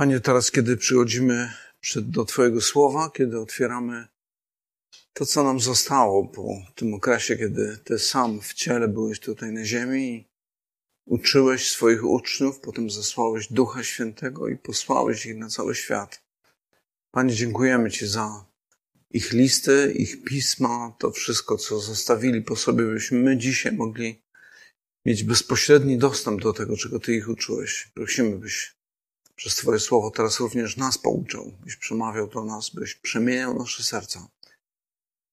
Panie, teraz, kiedy przychodzimy przed, do Twojego słowa, kiedy otwieramy to, co nam zostało po tym okresie, kiedy Ty sam w ciele byłeś tutaj na ziemi, uczyłeś swoich uczniów, potem zesłałeś Ducha Świętego i posłałeś ich na cały świat. Panie, dziękujemy Ci za ich listy, ich pisma, to wszystko, co zostawili po sobie, byśmy my dzisiaj mogli mieć bezpośredni dostęp do tego, czego Ty ich uczyłeś. Prosimy, byś przez Twoje słowo teraz również nas pouczał, byś przemawiał do nas, byś przemieniał nasze serca.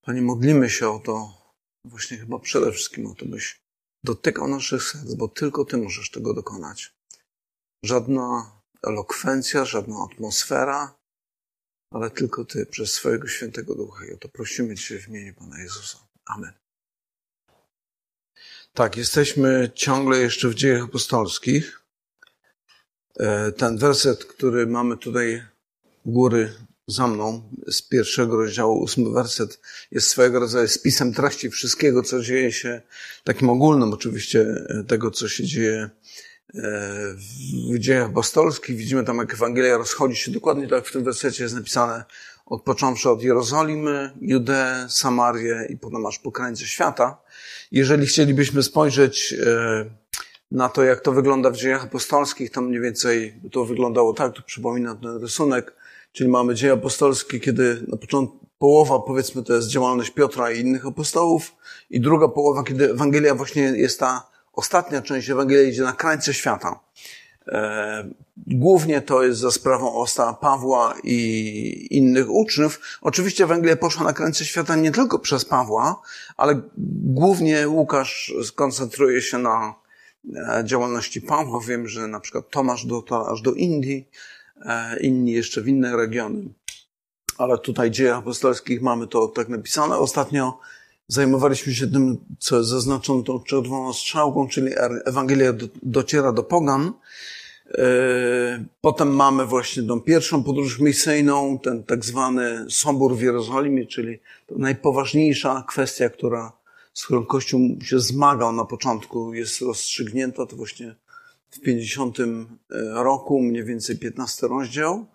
Panie, modlimy się o to, właśnie chyba przede wszystkim o to, byś dotykał naszych serc, bo tylko Ty możesz tego dokonać. Żadna elokwencja, żadna atmosfera, ale tylko Ty przez swojego świętego ducha. I o to prosimy Cię w imieniu Pana Jezusa. Amen. Tak, jesteśmy ciągle jeszcze w dziejach apostolskich. E, ten werset, który mamy tutaj u góry za mną, z pierwszego rozdziału, ósmy werset, jest swojego rodzaju spisem treści wszystkiego, co dzieje się, takim ogólnym oczywiście, e, tego, co się dzieje e, w dziejach apostolskich. Widzimy tam, jak Ewangelia rozchodzi się dokładnie tak jak w tym wersecie jest napisane, od począwszy od Jerozolimy, Judeę, Samarię i potem aż po krańce świata. Jeżeli chcielibyśmy spojrzeć na to, jak to wygląda w dziejach apostolskich, tam mniej więcej to wyglądało tak, tu przypomina ten rysunek, czyli mamy dzieje apostolskie, kiedy na początku połowa, powiedzmy, to jest działalność Piotra i innych apostołów i druga połowa, kiedy Ewangelia właśnie jest ta ostatnia część Ewangelii idzie na krańce świata. E, głównie to jest za sprawą osta Pawła i innych uczniów. Oczywiście Ewangelia poszła na krańce świata nie tylko przez Pawła, ale głównie Łukasz skoncentruje się na działalności Pawła. Wiem, że na przykład Tomasz dotarł aż do Indii, e, inni jeszcze w inne regiony. Ale tutaj w dziejach apostolskich mamy to tak napisane. Ostatnio zajmowaliśmy się tym, co jest zaznaczone tą czerwoną strzałką, czyli Ewangelia dociera do pogan. E, potem mamy właśnie tą pierwszą podróż misyjną, ten tak zwany Sobór w Jerozolimie, czyli najpoważniejsza kwestia, która z którą Kościół się zmagał na początku, jest rozstrzygnięta, to właśnie w 50 e, roku, mniej więcej 15 rozdział,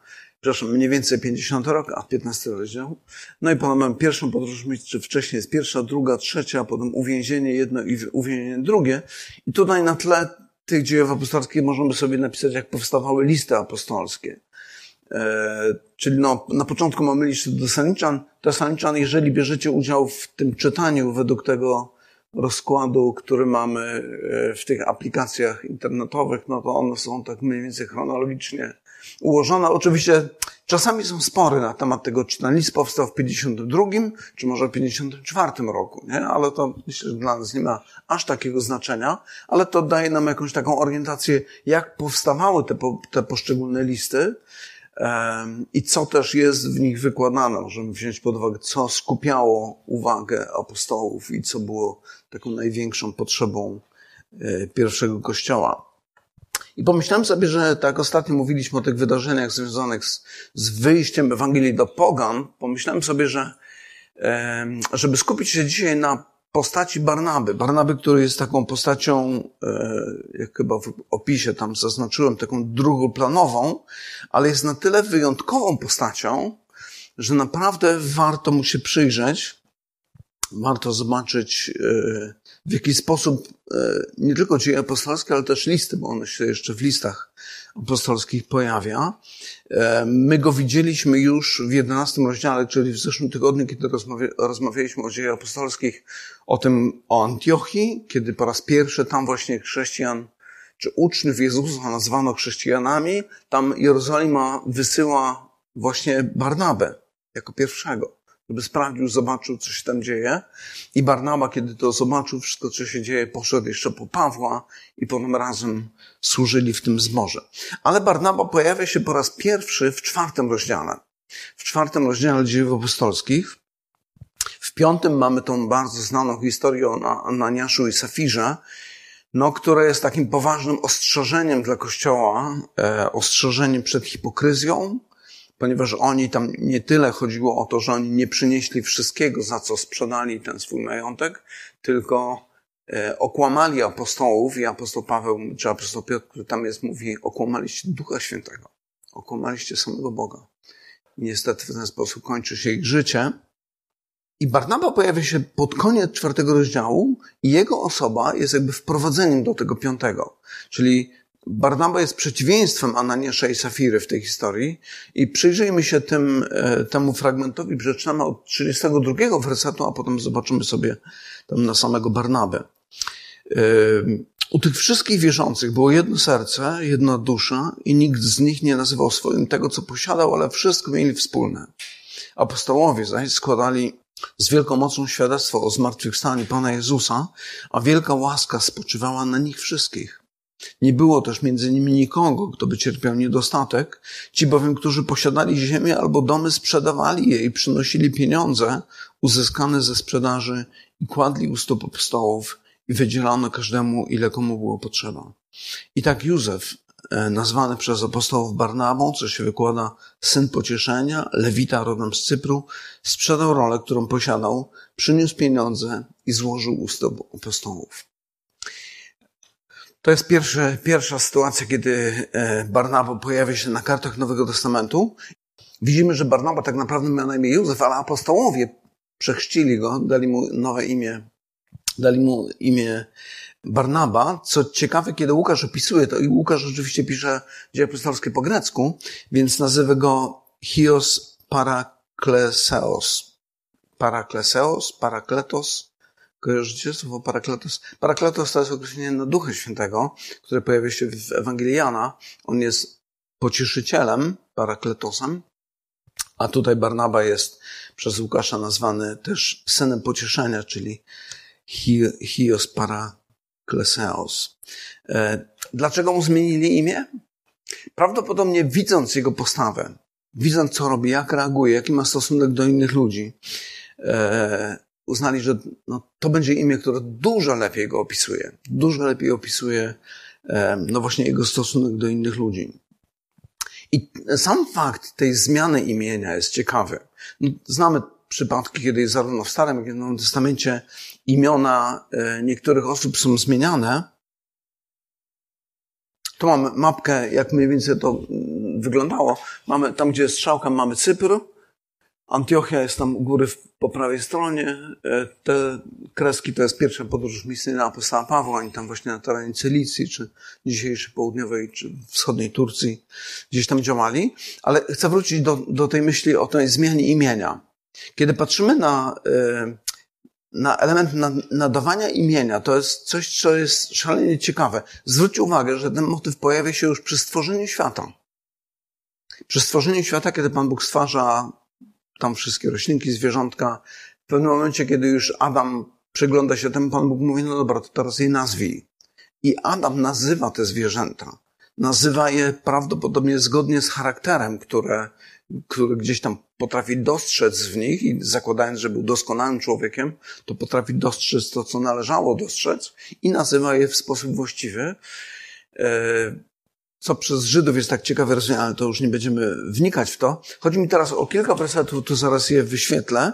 przepraszam, mniej więcej 50 rok, a 15 rozdział. No i potem mamy pierwszą podróż, czy wcześniej jest pierwsza, druga, trzecia, potem uwięzienie jedno i uwięzienie drugie. I tutaj na tle tych dziejów apostolskich możemy sobie napisać, jak powstawały listy apostolskie. E, czyli no, na początku mamy listę do Saniczan. Do Saniczan, jeżeli bierzecie udział w tym czytaniu według tego rozkładu, który mamy e, w tych aplikacjach internetowych, no to one są tak mniej więcej chronologicznie ułożone. Oczywiście czasami są spory na temat tego, czy ten list powstał w 52, czy może w 54 roku, nie? Ale to myślę, że dla nas nie ma aż takiego znaczenia, ale to daje nam jakąś taką orientację, jak powstawały te, te poszczególne listy i co też jest w nich wykładane. Możemy wziąć pod uwagę, co skupiało uwagę apostołów i co było taką największą potrzebą e, pierwszego kościoła. I pomyślałem sobie, że tak ostatnio mówiliśmy o tych wydarzeniach związanych z, z wyjściem Ewangelii do Pogan. Pomyślałem sobie, że żeby skupić się dzisiaj na postaci Barnaby. Barnaby, który jest taką postacią, e, jak chyba w opisie tam zaznaczyłem, taką drugoplanową, ale jest na tyle wyjątkową postacią, że naprawdę warto mu się przyjrzeć. Warto zobaczyć, e, w jaki sposób e, nie tylko dzieje apostolskie, ale też listy, bo one się jeszcze w listach apostolskich pojawia. E, my go widzieliśmy już w 11 rozdziale, czyli w zeszłym tygodniu, kiedy rozmawialiśmy o dziejach apostolskich, o tym, o Antiochii, kiedy po raz pierwszy tam właśnie chrześcijan, czy uczniów Jezusa nazwano chrześcijanami, tam Jerozolima wysyła właśnie Barnabę jako pierwszego żeby sprawdził, zobaczył, co się tam dzieje. I Barnaba, kiedy to zobaczył, wszystko, co się dzieje, poszedł jeszcze po Pawła i potem razem służyli w tym zborze. Ale Barnaba pojawia się po raz pierwszy w czwartym rozdziale. W czwartym rozdziale dziejów apostolskich. W piątym mamy tą bardzo znaną historię o Ananiaszu i Safirze, no, które jest takim poważnym ostrzeżeniem dla Kościoła, e, ostrzeżeniem przed hipokryzją, ponieważ oni tam nie tyle chodziło o to, że oni nie przynieśli wszystkiego, za co sprzedali ten swój majątek, tylko e, okłamali apostołów i apostoł Paweł, czy apostoł Piotr, który tam jest, mówi, okłamaliście Ducha Świętego. okłamaliście samego Boga. I niestety w ten sposób kończy się ich życie. I Barnaba pojawia się pod koniec czwartego rozdziału i jego osoba jest jakby wprowadzeniem do tego piątego. Czyli Barnaba jest przeciwieństwem Ananiasza i Safiry w tej historii i przyjrzyjmy się tym, e, temu fragmentowi, przeczytamy od 32 wersetu, a potem zobaczymy sobie tam na samego Barnabę. E, u tych wszystkich wierzących było jedno serce, jedna dusza i nikt z nich nie nazywał swoim tego, co posiadał, ale wszystko mieli wspólne. Apostołowie zaś składali z wielką mocą świadectwo o zmartwychwstaniu Pana Jezusa, a wielka łaska spoczywała na nich wszystkich. Nie było też między nimi nikogo, kto by cierpiał niedostatek. Ci bowiem, którzy posiadali ziemię albo domy, sprzedawali je i przynosili pieniądze uzyskane ze sprzedaży i kładli u stóp apostołów i wydzielano każdemu, ile komu było potrzeba. I tak Józef, e, nazwany przez apostołów Barnabą, co się wykłada syn pocieszenia, lewita rodem z Cypru, sprzedał rolę, którą posiadał, przyniósł pieniądze i złożył u stóp apostołów. To jest pierwsze, pierwsza sytuacja, kiedy e, Barnaba pojawia się na kartach Nowego Testamentu. Widzimy, że Barnaba tak naprawdę miał na imię Józef, ale apostołowie przechrzcili go, dali mu nowe imię, dali mu imię Barnaba. Co ciekawe, kiedy Łukasz opisuje to, i Łukasz oczywiście pisze dzieje apostolskie po grecku, więc nazywa go Chios Parakleseos. Parakleseos, Parakletos, Kojarzycie słowo parakletos? Parakletos to jest określenie na Ducha Świętego, które pojawia się w Ewangelii Jana. On jest pocieszycielem, parakletosem, a tutaj Barnaba jest przez Łukasza nazwany też synem pocieszenia, czyli Hios Parakleseos. E, dlaczego mu zmienili imię? Prawdopodobnie widząc jego postawę, widząc co robi, jak reaguje, jaki ma stosunek do innych ludzi, e, uznali, że no, to będzie imię, które dużo lepiej go opisuje. Dużo lepiej opisuje no właśnie jego stosunek do innych ludzi. I sam fakt tej zmiany imienia jest ciekawy. No, znamy przypadki, kiedy zarówno w Starym, jak i w Nowym Testamencie imiona e, niektórych osób są zmieniane. Tu mamy mapkę, jak mniej więcej to mm, wyglądało. Mamy tam, gdzie jest strzałka, mamy Cypr, Antiochia jest tam u góry po prawej stronie. E, te kreski to jest pierwsza podróż misyjna apostoła Pawła. Oni tam właśnie na terenie Cylicji, czy dzisiejszej południowej, czy wschodniej Turcji gdzieś tam działali. Ale chcę wrócić do, do tej myśli o tej zmianie imienia. Kiedy patrzymy na, e, na element nadawania imienia, to jest coś, co jest szalenie ciekawe. Zwróćcie uwagę, że ten motyw pojawia się już przy stworzeniu świata. Przy stworzeniu świata, kiedy Pan Bóg stwarza tam wszystkie roślinki, zwierzątka. W pewnym momencie, kiedy już Adam przygląda się temu, Pan Bóg mówi, no dobra, to teraz je nazwij. I Adam nazywa te zwierzęta. Nazywa je prawdopodobnie zgodnie z charakterem, które, który gdzieś tam potrafi dostrzec w nich i zakładając, że był doskonałym człowiekiem, to potrafi dostrzec to, co należało dostrzec i nazywa je w sposób właściwy. Co przez Żydów jest tak ciekawe rozumiane, ale to już nie będziemy wnikać w to. Chodzi mi teraz o kilka wersetów, tu zaraz je wyświetlę,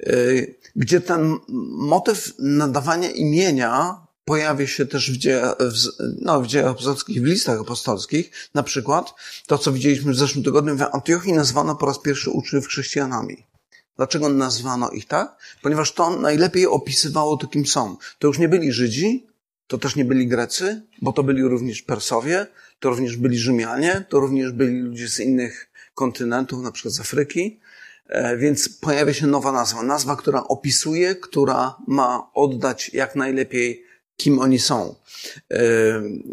y, gdzie ten motyw nadawania imienia pojawia się też w dziejach, no, w dziejach apostolskich, w listach apostolskich. Na przykład to, co widzieliśmy w zeszłym tygodniu, w Antiochii nazwano po raz pierwszy uczniów chrześcijanami. Dlaczego nazwano ich tak? Ponieważ to najlepiej opisywało to, kim są. To już nie byli Żydzi, to też nie byli Grecy, bo to byli również Persowie, to również byli Rzymianie, to również byli ludzie z innych kontynentów, na przykład z Afryki. E, więc pojawia się nowa nazwa. Nazwa, która opisuje, która ma oddać jak najlepiej, kim oni są. E,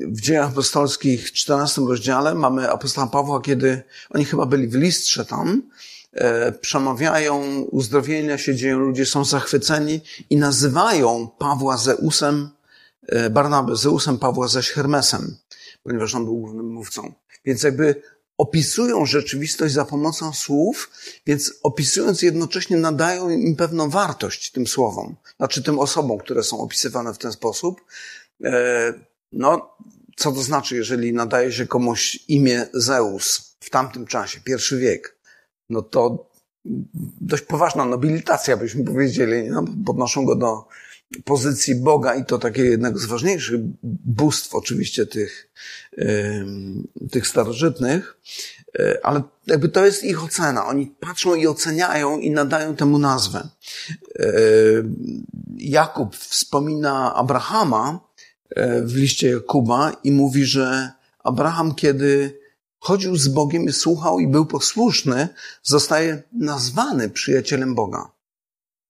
w dziejach apostolskich w 14 rozdziale mamy apostoła Pawła, kiedy oni chyba byli w listrze tam, e, przemawiają, uzdrowienia się dzieją, ludzie są zachwyceni i nazywają Pawła Zeusem, Barnabę Zeusem, Pawła zaś Hermesem ponieważ on był głównym mówcą. Więc jakby opisują rzeczywistość za pomocą słów, więc opisując jednocześnie nadają im pewną wartość tym słowom, znaczy tym osobom, które są opisywane w ten sposób. E, no, co to znaczy, jeżeli nadaje się komuś imię Zeus w tamtym czasie, pierwszy wiek, no to dość poważna nobilitacja, byśmy powiedzieli, no, podnoszą go do pozycji Boga i to takie jednego z ważniejszych bóstw oczywiście tych, tych starożytnych. E, ale jakby to jest ich ocena. Oni patrzą i oceniają i nadają temu nazwę. E, Jakub wspomina Abrahama e, w liście Jakuba i mówi, że Abraham, kiedy chodził z Bogiem i słuchał i był posłuszny, zostaje nazwany przyjacielem Boga.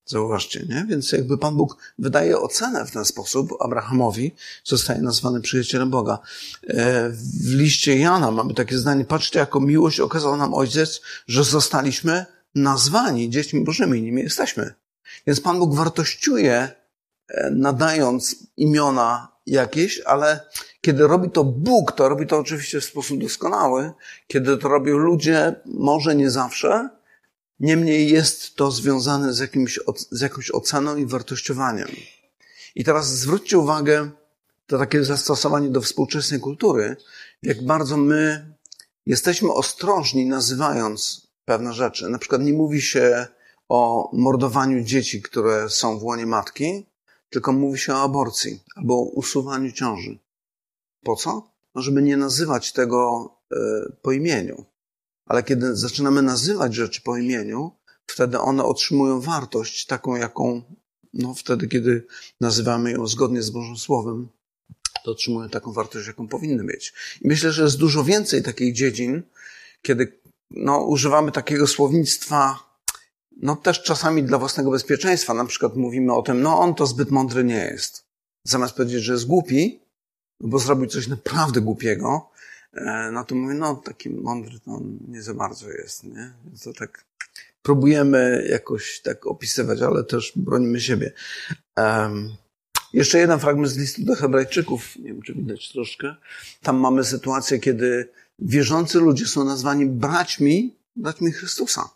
Zauważcie, nie? Więc jakby Pan Bóg wydaje ocenę w ten sposób Abrahamowi, zostaje nazwany przyjacielem Boga. E, w liście Jana mamy takie zdanie, patrzcie, jaką miłość okazał nam Ojciec, że zostaliśmy nazwani dziećmi Bożymi, nimi jesteśmy. Więc Pan Bóg wartościuje, e, nadając imiona jakieś, ale kiedy robi to Bóg, to robi to oczywiście w sposób doskonały. Kiedy to robią ludzie, może nie zawsze, Niemniej jest to związane z, jakimś, z jakąś oceną i wartościowaniem. I teraz zwróćcie uwagę, to takie zastosowanie do współczesnej kultury, jak bardzo my jesteśmy ostrożni nazywając pewne rzeczy. Na przykład nie mówi się o mordowaniu dzieci, które są w łonie matki, tylko mówi się o aborcji albo o usuwaniu ciąży. Po co? No, żeby nie nazywać tego e, po imieniu. Ale kiedy zaczynamy nazywać rzeczy po imieniu, wtedy one otrzymują wartość taką, jaką, no wtedy, kiedy nazywamy ją zgodnie z Bożym Słowem, to otrzymują taką wartość, jaką powinny mieć. I myślę, że jest dużo więcej takich dziedzin, kiedy no, używamy takiego słownictwa, no też czasami dla własnego bezpieczeństwa. Na przykład mówimy o tym, no on to zbyt mądry nie jest. Zamiast powiedzieć, że jest głupi, bo zrobił coś naprawdę głupiego, no to mówię, no taki mądry to on nie za bardzo jest, nie? Więc to tak próbujemy jakoś tak opisywać, ale też bronimy siebie. Um, jeszcze jeden fragment z listu do Hebrajczyków, nie wiem czy widać troszkę. Tam mamy sytuację, kiedy wierzący ludzie są nazwani braćmi, braćmi Chrystusa.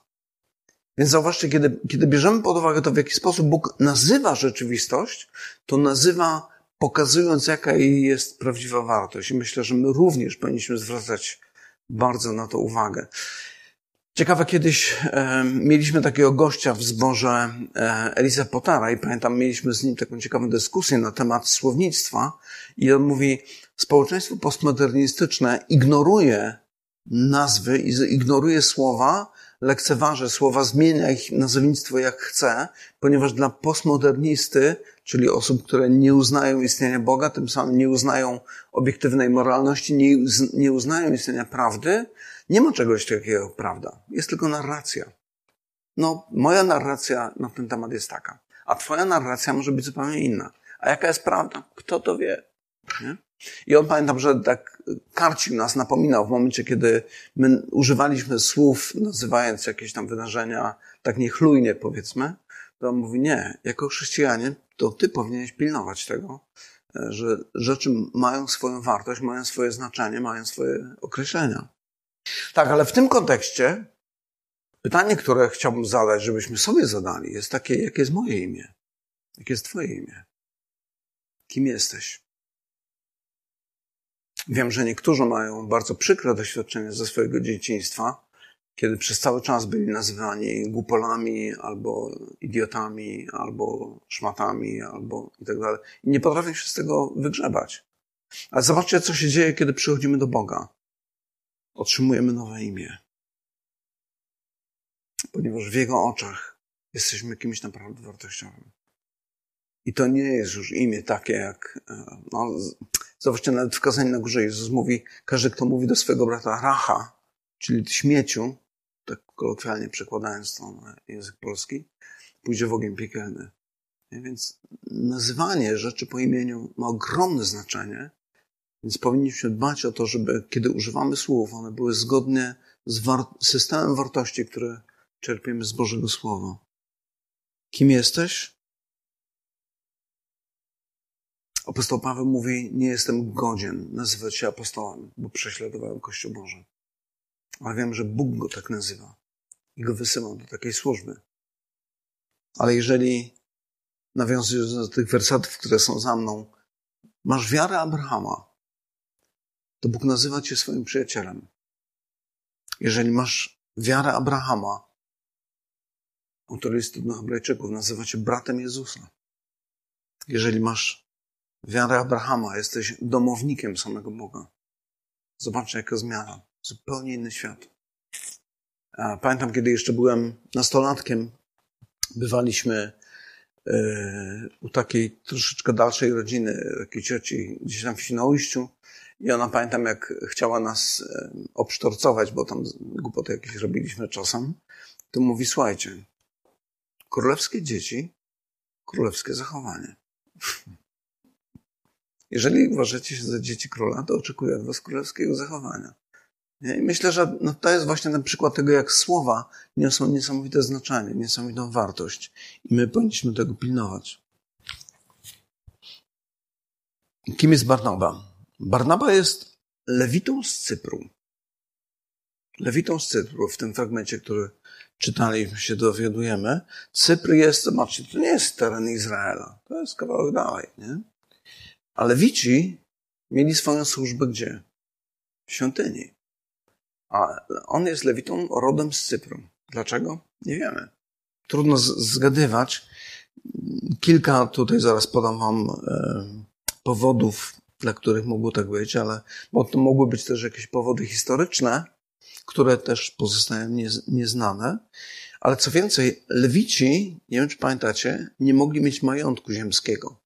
Więc zauważcie, kiedy, kiedy bierzemy pod uwagę to, w jaki sposób Bóg nazywa rzeczywistość, to nazywa pokazując, jaka jej jest prawdziwa wartość. I myślę, że my również powinniśmy zwracać bardzo na to uwagę. Ciekawe, kiedyś e, mieliśmy takiego gościa w zborze e, Eliza Potara i pamiętam, mieliśmy z nim taką ciekawą dyskusję na temat słownictwa i on mówi, społeczeństwo postmodernistyczne ignoruje nazwy ignoruje słowa, lekceważy słowa, zmienia ich nazewnictwo jak chce, ponieważ dla postmodernisty, czyli osób, które nie uznają istnienia Boga, tym samym nie uznają obiektywnej moralności, nie, nie uznają istnienia prawdy, nie ma czegoś takiego prawda. Jest tylko narracja. No, moja narracja na ten temat jest taka, a twoja narracja może być zupełnie inna. A jaka jest prawda? Kto to wie? Nie? I on pamiętam, że tak karcił nas, napominał w momencie, kiedy my używaliśmy słów, nazywając jakieś tam wydarzenia tak niechlujnie, powiedzmy, to mówi, nie, jako chrześcijanie, to ty powinieneś pilnować tego, że rzeczy mają swoją wartość, mają swoje znaczenie, mają swoje określenia. Tak, ale w tym kontekście pytanie, które chciałbym zadać, żebyśmy sobie zadali, jest takie, jakie jest moje imię? Jakie jest twoje imię? Kim jesteś? Wiem, że niektórzy mają bardzo przykre doświadczenie ze swojego dzieciństwa, kiedy przez cały czas byli nazywani głupolami, albo idiotami, albo szmatami, albo i tak dalej. I nie potrafią się z tego wygrzebać. Ale zobaczcie, co się dzieje, kiedy przychodzimy do Boga. Otrzymujemy nowe imię. Ponieważ w Jego oczach jesteśmy kimś naprawdę wartościowym. I to nie jest już imię takie jak, e, no, zobaczcie, nawet w kazaniu na górze Jezus mówi, każdy, kto mówi do swojego brata racha, czyli śmieciu, kolokwialnie przekładając to na język polski, pójdzie w ogień piekielny. Więc nazywanie rzeczy po imieniu ma ogromne znaczenie, więc powinniśmy dbać o to, żeby kiedy używamy słów, one były zgodne z war systemem wartości, które czerpiemy z Bożego Słowa. Kim jesteś? Apostoł Paweł mówi, nie jestem godzien nazywać się apostołem, bo prześladowałem Kościół Boży. Ale wiem, że Bóg go tak nazywa i go wysyłał do takiej służby. Ale jeżeli nawiązując do tych wersetów, które są za mną, masz wiarę Abrahama, to Bóg nazywa cię swoim przyjacielem. Jeżeli masz wiarę Abrahama, autor listu do Hebrajczyków nazywa cię bratem Jezusa. Jeżeli masz wiarę Abrahama, jesteś domownikiem samego Boga. Zobaczcie, jaka zmiana. Zupełnie inny świat. Pamiętam, kiedy jeszcze byłem nastolatkiem, bywaliśmy e, u takiej troszeczkę dalszej rodziny, takiej cioci gdzieś tam w Świnoujściu i ona pamiętam, jak chciała nas e, obsztorcować, bo tam głupoty jakieś robiliśmy czasem, to mówi, słuchajcie, królewskie dzieci, królewskie zachowanie. Jeżeli uważacie się za dzieci króla, to oczekuję od was królewskiego zachowania. I myślę, że no to jest właśnie ten przykład tego, jak słowa niosą niesamowite znaczenie, niesamowitą wartość. I my powinniśmy tego pilnować. Kim jest Barnaba? Barnaba jest lewitą z Cypru. Lewitą z Cypru, w tym fragmencie, który czytaliśmy, się dowiadujemy. Cypr jest, zobaczcie, to nie jest teren Izraela. To jest kawałek dalej, nie? A Lewici mieli swoją służbę gdzie? W świątyni. A on jest Lewitą rodem z Cypru. Dlaczego? Nie wiemy. Trudno zgadywać. Kilka tutaj zaraz podam wam e, powodów, dla których mogło tak być, ale bo to mogły być też jakieś powody historyczne, które też pozostają nieznane. Ale co więcej, Lewici, nie wiem czy pamiętacie, nie mogli mieć majątku ziemskiego.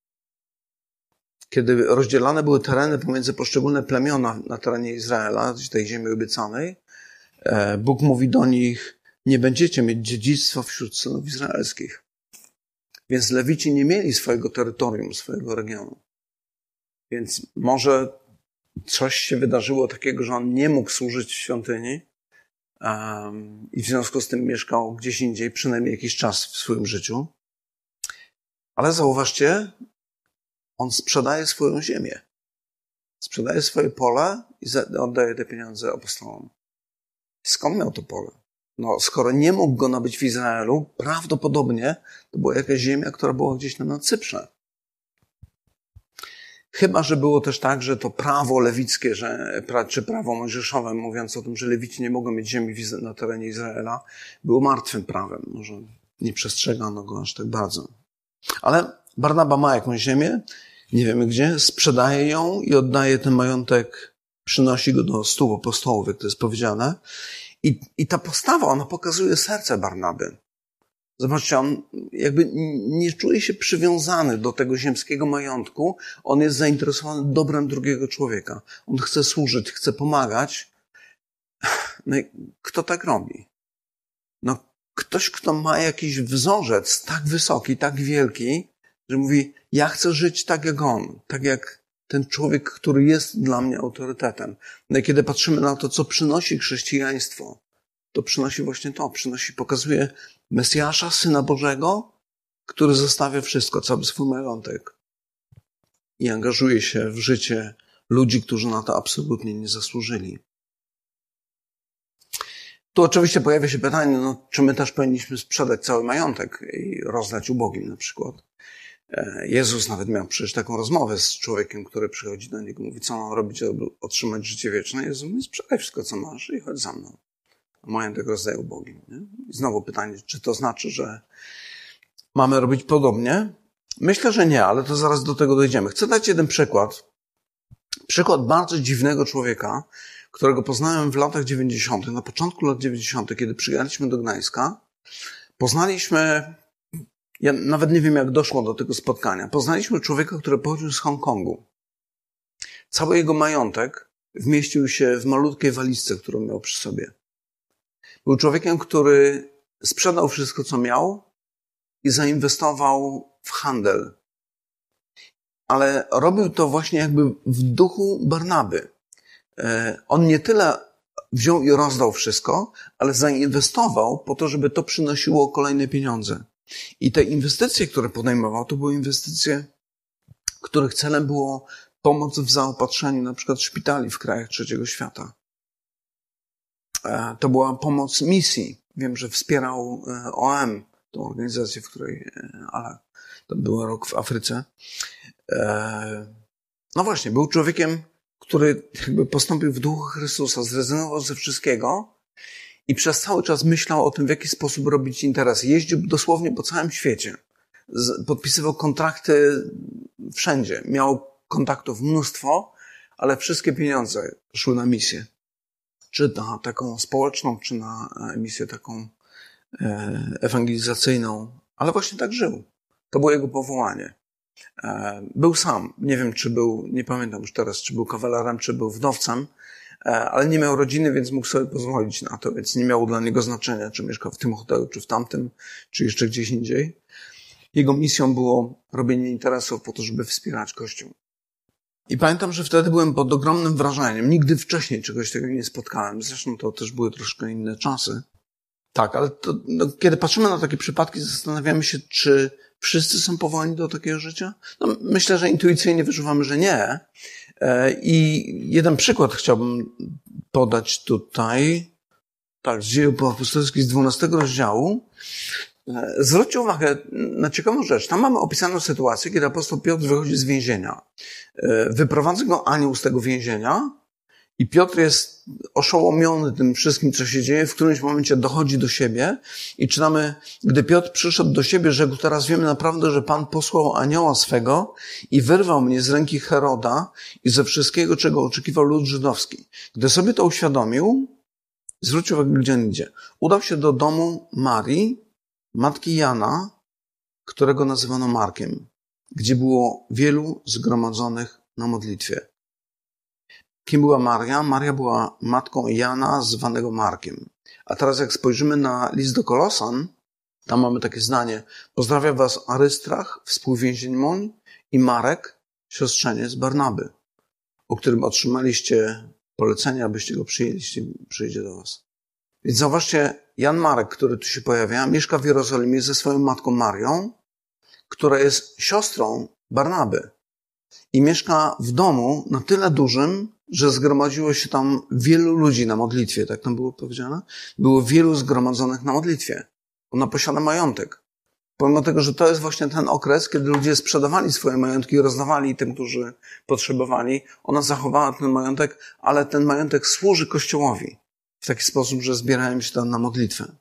Kiedy rozdzielane były tereny pomiędzy poszczególne plemiona na terenie Izraela, tej ziemi obiecanej, e, Bóg mówi do nich, nie będziecie mieć dziedzictwa wśród synów izraelskich. Więc Lewici nie mieli swojego terytorium, swojego regionu. Więc może coś się wydarzyło takiego, że on nie mógł służyć w świątyni um, i w związku z tym mieszkał gdzieś indziej, przynajmniej jakiś czas w swoim życiu. Ale zauważcie, on sprzedaje swoją ziemię. Sprzedaje swoje pole i oddaje te pieniądze apostołom. Skąd miał to pole? No, skoro nie mógł go nabyć w Izraelu, prawdopodobnie to była jakaś ziemia, która była gdzieś tam na Cyprze. Chyba, że było też tak, że to prawo lewickie, że, czy prawo mojżeszowe, mówiąc o tym, że lewici nie mogą mieć ziemi na terenie Izraela, było martwym prawem. Może nie przestrzegano go aż tak bardzo. Ale Barnaba ma jakąś ziemię, nie wiemy gdzie, sprzedaje ją i oddaje ten majątek, przynosi go do stóp apostołów, jak to jest powiedziane. I, I ta postawa, ona pokazuje serce Barnaby. Zobaczcie, on jakby nie czuje się przywiązany do tego ziemskiego majątku. On jest zainteresowany dobrem drugiego człowieka. On chce służyć, chce pomagać. No kto tak robi? No, ktoś, kto ma jakiś wzorzec tak wysoki, tak wielki, że mówi, ja chcę żyć tak jak on, tak jak ten człowiek, który jest dla mnie autorytetem. No i kiedy patrzymy na to, co przynosi chrześcijaństwo, to przynosi właśnie to, przynosi, pokazuje Mesjasza, Syna Bożego, który zostawia wszystko, cały swój majątek i angażuje się w życie ludzi, którzy na to absolutnie nie zasłużyli. Tu oczywiście pojawia się pytanie, no, czy my też powinniśmy sprzedać cały majątek i rozdać ubogim na przykład. E, Jezus nawet miał przecież taką rozmowę z człowiekiem, który przychodzi do niego, mówi, co mam robić, aby otrzymać życie wieczne. Jezus mówi, sprzedaj wszystko, co masz i chodź za mną majątek rozdaje ubogim. Nie? I znowu pytanie, czy to znaczy, że mamy robić podobnie? Myślę, że nie, ale to zaraz do tego dojdziemy. Chcę dać jeden przykład. Przykład bardzo dziwnego człowieka, którego poznałem w latach 90., na początku lat 90., kiedy przyjechaliśmy do Gdańska. Poznaliśmy, ja nawet nie wiem jak doszło do tego spotkania, poznaliśmy człowieka, który pochodził z Hongkongu. Cały jego majątek wmieścił się w malutkiej walizce, którą miał przy sobie. Był człowiekiem, który sprzedał wszystko, co miał i zainwestował w handel. Ale robił to właśnie jakby w duchu Barnaby. E, on nie tyle wziął i rozdał wszystko, ale zainwestował po to, żeby to przynosiło kolejne pieniądze. I te inwestycje, które podejmował, to były inwestycje, których celem było pomoc w zaopatrzeniu na przykład szpitali w krajach trzeciego świata. E, to była pomoc misji. Wiem, że wspierał e, OM, tą organizację, w której, e, ale to był rok w Afryce. No właśnie, był człowiekiem, który jakby postąpił w duchu Chrystusa, zrezygnował ze wszystkiego i przez cały czas myślał o tym, w jaki sposób robić interes. Jeździł dosłownie po całym świecie. Podpisywał kontrakty wszędzie. Miał kontaktów mnóstwo, ale wszystkie pieniądze szły na misję. czy na taką społeczną, czy na misję taką e, ewangelizacyjną, ale właśnie tak żył. To było jego powołanie. E, był sam. Nie wiem, czy był, nie pamiętam już teraz, czy był kawalerem, czy był wdowcem, e, ale nie miał rodziny, więc mógł sobie pozwolić na to, więc nie miało dla niego znaczenia, czy mieszkał w tym hotelu, czy w tamtym, czy jeszcze gdzieś indziej. Jego misją było robienie interesów po to, żeby wspierać Kościół. I pamiętam, że wtedy byłem pod ogromnym wrażeniem. Nigdy wcześniej czegoś takiego nie spotkałem. Zresztą to też były troszkę inne czasy. Tak, ale to, no, kiedy patrzymy na takie przypadki, zastanawiamy się, czy wszyscy są powołani do takiego życia? No, myślę, że intuicyjnie wyczuwamy, że nie. E, I jeden przykład chciałbym podać tutaj. Tak, z dziejów apostolskich z 12 rozdziału. E, zwróćcie uwagę na ciekawą rzecz. Tam mamy opisaną sytuację, kiedy apostoł Piotr wychodzi z więzienia. E, wyprowadza go anioł z tego więzienia i Piotr jest oszołomiony tym wszystkim, co się dzieje. W którymś momencie dochodzi do siebie i czytamy, gdy Piotr przyszedł do siebie, rzekł, teraz wiemy naprawdę, że Pan posłał anioła swego i wyrwał mnie z ręki Heroda i ze wszystkiego, czego oczekiwał lud żydowski. Gdy sobie to uświadomił, zwrócił uwagę, gdzie on idzie. Udał się do domu Marii, matki Jana, którego nazywano Markiem, gdzie było wielu zgromadzonych na modlitwie. Kim była Maria? Maria była matką Jana, zwanego Markiem. A teraz jak spojrzymy na list do Kolosan, tam mamy takie zdanie. Pozdrawia was Arystrach, współwięzień mój i Marek, siostrzeniec Barnaby, o którym otrzymaliście polecenie, abyście go przyjęli, jeśli przyjdzie do was. Więc zauważcie, Jan Marek, który tu się pojawia, mieszka w Jerozolimie ze swoją matką Marią, która jest siostrą Barnaby. I mieszka w domu na tyle dużym, że zgromadziło się tam wielu ludzi na modlitwie, tak tam było powiedziane? Było wielu zgromadzonych na modlitwie. Ona posiada majątek. Pomimo tego, że to jest właśnie ten okres, kiedy ludzie sprzedawali swoje majątki i rozdawali tym, którzy potrzebowali, ona zachowała ten majątek, ale ten majątek służy Kościołowi w taki sposób, że zbierają się tam na modlitwę.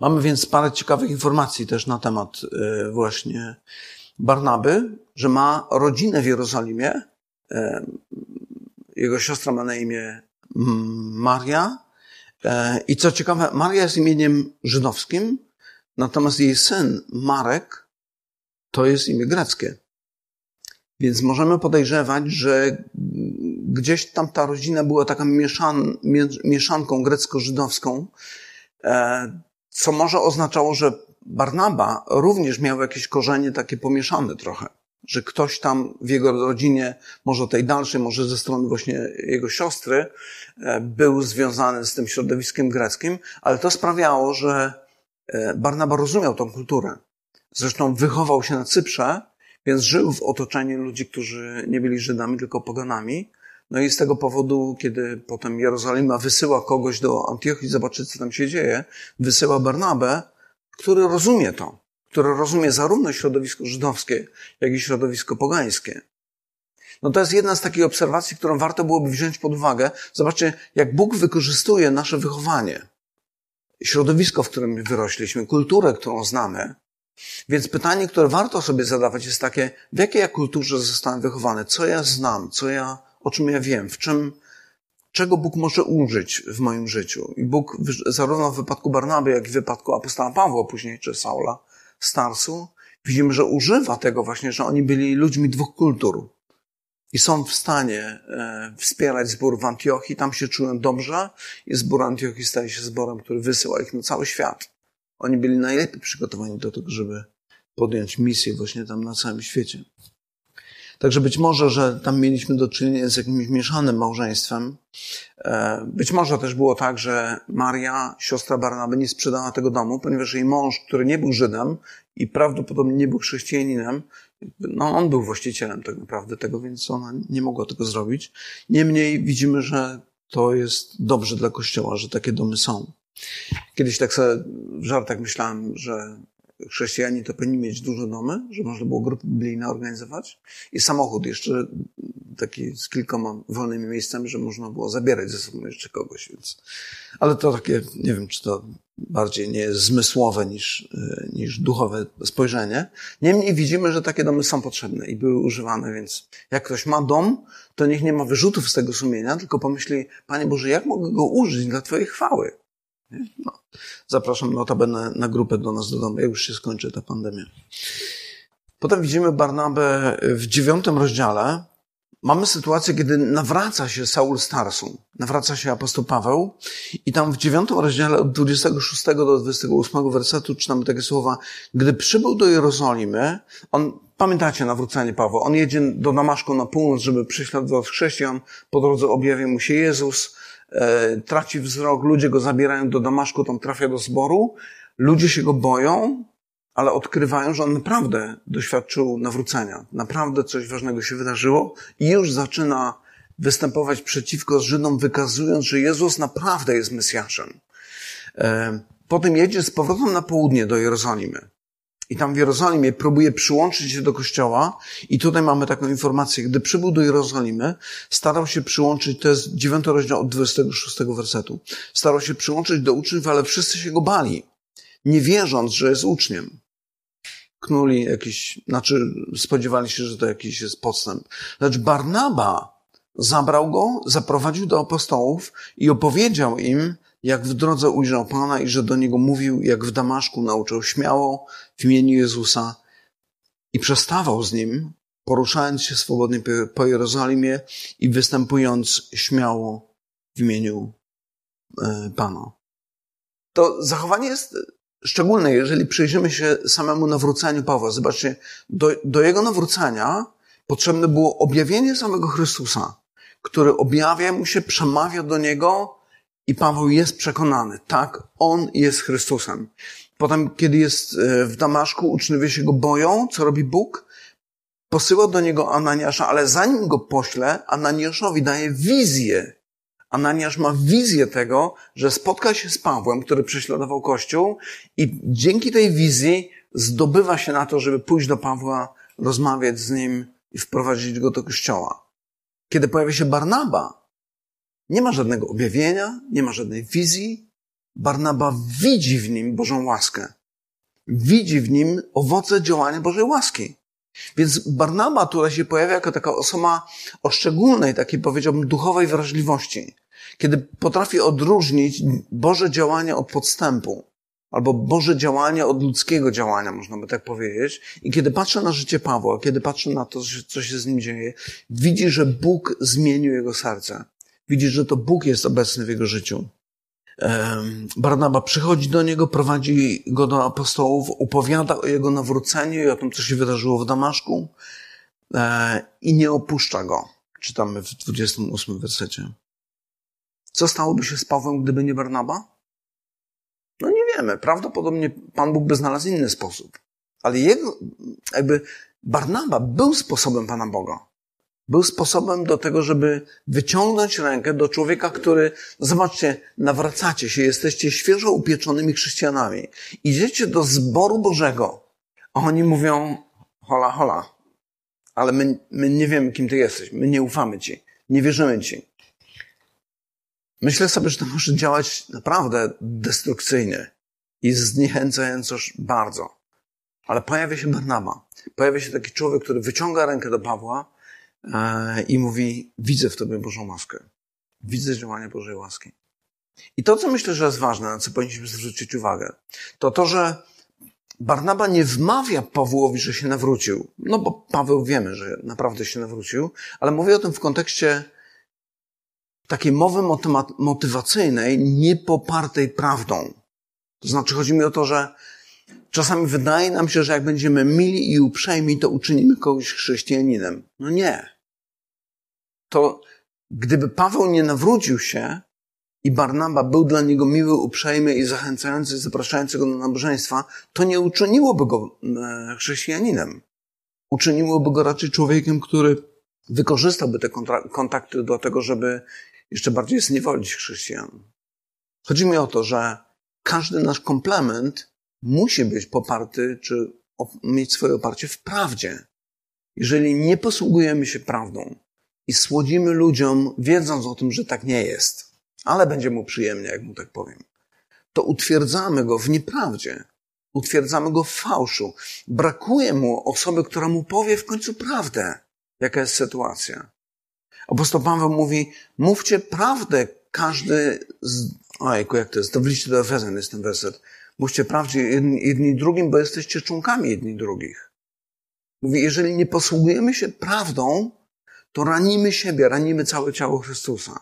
Mamy więc parę ciekawych informacji też na temat e, właśnie Barnaby, że ma rodzinę w Jerozolimie, e, jego siostra ma na imię Maria. E, I co ciekawe, Maria jest imieniem żydowskim, natomiast jej syn Marek to jest imię greckie. Więc możemy podejrzewać, że gdzieś tam ta rodzina była taka mieszan, mieszanką grecko-żydowską, e, co może oznaczało, że Barnaba również miał jakieś korzenie takie pomieszane trochę że ktoś tam w jego rodzinie, może tej dalszej, może ze strony właśnie jego siostry, e, był związany z tym środowiskiem greckim, ale to sprawiało, że e, Barnaba rozumiał tą kulturę. Zresztą wychował się na Cyprze, więc żył w otoczeniu ludzi, którzy nie byli Żydami, tylko poganami. No i z tego powodu, kiedy potem Jerozolima wysyła kogoś do Antiochii zobaczyć, co tam się dzieje, wysyła Barnabę, który rozumie to które rozumie zarówno środowisko żydowskie, jak i środowisko pogańskie. No to jest jedna z takich obserwacji, którą warto byłoby wziąć pod uwagę. Zobaczcie, jak Bóg wykorzystuje nasze wychowanie, środowisko, w którym wyrośliśmy, kulturę, którą znamy. Więc pytanie, które warto sobie zadawać jest takie, w jakiej ja kulturze zostałem wychowany, co ja znam, co ja, o czym ja wiem, w czym, czego Bóg może użyć w moim życiu. I Bóg, zarówno w wypadku Barnaby, jak i w wypadku apostoła Pawła później, czy Saula, Starsu, widzimy, że używa tego właśnie, że oni byli ludźmi dwóch kultur i są w stanie e, wspierać zbór w Antiochii, tam się czują dobrze i zbór Antiochii staje się zborem, który wysyła ich na cały świat. Oni byli najlepiej przygotowani do tego, żeby podjąć misję właśnie tam na całym świecie. Także być może, że tam mieliśmy do czynienia z jakimś mieszanym małżeństwem. E, być może też było tak, że Maria, siostra Barnaby, nie sprzedała tego domu, ponieważ jej mąż, który nie był Żydem i prawdopodobnie nie był chrześcijaninem, no on był właścicielem tak naprawdę tego, więc ona nie mogła tego zrobić. Niemniej widzimy, że to jest dobrze dla Kościoła, że takie domy są. Kiedyś tak sobie w żartach myślałem, że chrześcijanie to powinni mieć duże domy, że można było grupy biblijne organizować i samochód jeszcze taki z kilkoma wolnymi miejscami, że można było zabierać ze sobą jeszcze kogoś, więc, ale to takie, nie wiem, czy to bardziej nie zmysłowe niż, e, niż duchowe spojrzenie. Niemniej widzimy, że takie domy są potrzebne i były używane, więc jak ktoś ma dom, to niech nie ma wyrzutów z tego sumienia, tylko pomyśli, Panie Boże, jak mogę go użyć dla Twojej chwały? No. Zapraszam notabene na grupę do nas do domu, jak już się skończy ta pandemia. Potem widzimy Barnabę w dziewiątym rozdziale, mamy sytuację, kiedy nawraca się Saul Starsu, nawraca się apostoł Paweł. I tam w dziewiątym rozdziale od 26 do 28 wersetu czytamy takie słowa, gdy przybył do Jerozolimy, on, pamiętacie nawrócenie Pawła, on jedzie do Damaszku na północ, żeby prześladować chrześcijan, po drodze objawia mu się Jezus, traci wzrok, ludzie go zabierają do Damaszku, tam trafia do zboru, ludzie się go boją, ale odkrywają, że on naprawdę doświadczył nawrócenia. Naprawdę coś ważnego się wydarzyło i już zaczyna występować przeciwko Żydom, wykazując, że Jezus naprawdę jest Mesjaszem. E, potem jedzie z powrotem na południe do Jerozolimy. I tam w Jerozolimie próbuje przyłączyć się do kościoła. I tutaj mamy taką informację. Gdy przybył do Jerozolimy, starał się przyłączyć, to jest 9 rozdział od 26 wersetu, starał się przyłączyć do uczniów, ale wszyscy się go bali, nie wierząc, że jest uczniem knuli jakiś, znaczy spodziewali się, że to jakiś jest podstęp. Lecz Barnaba zabrał go, zaprowadził do apostołów i opowiedział im, jak w drodze ujrzał Pana i że do niego mówił, jak w Damaszku nauczał śmiało w imieniu Jezusa i przestawał z nim, poruszając się swobodnie po Jerozolimie i występując śmiało w imieniu e, Pana. To zachowanie jest szczególne, jeżeli przyjrzymy się samemu nawróceniu Pawła. Zobaczcie, do, do jego nawrócenia potrzebne było objawienie samego Chrystusa, który objawia mu się, przemawia do niego i Paweł jest przekonany, tak, on jest Chrystusem. Potem, kiedy jest e, w Damaszku, uczniowie się go boją, co robi Bóg? Posyła do niego Ananiasza, ale zanim go pośle, Ananiaszowi daje wizję Ananiasz ma wizję tego, że spotka się z Pawłem, który prześladował Kościół i dzięki tej wizji zdobywa się na to, żeby pójść do Pawła, rozmawiać z nim i wprowadzić go do Kościoła. Kiedy pojawia się Barnaba, nie ma żadnego objawienia, nie ma żadnej wizji. Barnaba widzi w nim Bożą łaskę. Widzi w nim owoce działania Bożej łaski. Więc Barnaba tutaj się pojawia jako taka osoba o szczególnej, takiej powiedziałbym, duchowej wrażliwości kiedy potrafi odróżnić Boże działanie od podstępu, albo Boże działanie od ludzkiego działania, można by tak powiedzieć. I kiedy patrzę na życie Pawła, kiedy patrzę na to, co się z nim dzieje, widzi, że Bóg zmienił jego serce. Widzi, że to Bóg jest obecny w jego życiu. Barnaba przychodzi do niego, prowadzi go do apostołów, opowiada o jego nawróceniu i o tym, co się wydarzyło w Damaszku e, i nie opuszcza go. Czytamy w 28 wersecie. Co stałoby się z Pawłem, gdyby nie Barnaba? No nie wiemy. Prawdopodobnie Pan Bóg by znalazł inny sposób. Ale jego, jakby Barnaba był sposobem Pana Boga. Był sposobem do tego, żeby wyciągnąć rękę do człowieka, który, no zobaczcie, nawracacie się, jesteście świeżo upieczonymi chrześcijanami. Idziecie do zboru Bożego, a oni mówią, hola, hola, ale my, my nie wiemy, kim ty jesteś, my nie ufamy ci, nie wierzymy ci. Myślę sobie, że to może działać naprawdę destrukcyjnie i zniechęcająco bardzo. Ale pojawia się Barnaba. Pojawia się taki człowiek, który wyciąga rękę do Pawła i mówi, widzę w tobie Bożą łaskę. Widzę działanie Bożej łaski. I to, co myślę, że jest ważne, na co powinniśmy zwrócić uwagę, to to, że Barnaba nie wmawia Pawłowi, że się nawrócił. No bo Paweł wiemy, że naprawdę się nawrócił, ale mówię o tym w kontekście takiej mowy motywacyjnej, nie popartej prawdą. To znaczy, chodzi mi o to, że czasami wydaje nam się, że jak będziemy mili i uprzejmi, to uczynimy kogoś chrześcijaninem. No nie. To gdyby Paweł nie nawrócił się i Barnaba był dla niego miły, uprzejmy i zachęcający, zapraszający go do nabożeństwa, to nie uczyniłoby go e, chrześcijaninem. Uczyniłoby go raczej człowiekiem, który wykorzystałby te kontakty do tego, żeby jeszcze bardziej zniewolić chrześcijan. Chodzi mi o to, że każdy nasz komplement musi być poparty, czy mieć swoje oparcie w prawdzie. Jeżeli nie posługujemy się prawdą i słodzimy ludziom, wiedząc o tym, że tak nie jest, ale będzie mu przyjemnie, jak mu tak powiem, to utwierdzamy go w nieprawdzie. Utwierdzamy go w fałszu. Brakuje mu osoby, która mu powie w końcu prawdę, jaka jest sytuacja. Apostoł Paweł mówi, mówcie prawdę, każdy z... Ojku, jak to jest? To w liście do Efezjan jest ten werset. Mówcie prawdzie jedni, jedni drugim, bo jesteście członkami jedni drugich. Mówi, jeżeli nie posługujemy się prawdą, to ranimy siebie, ranimy całe ciało Chrystusa.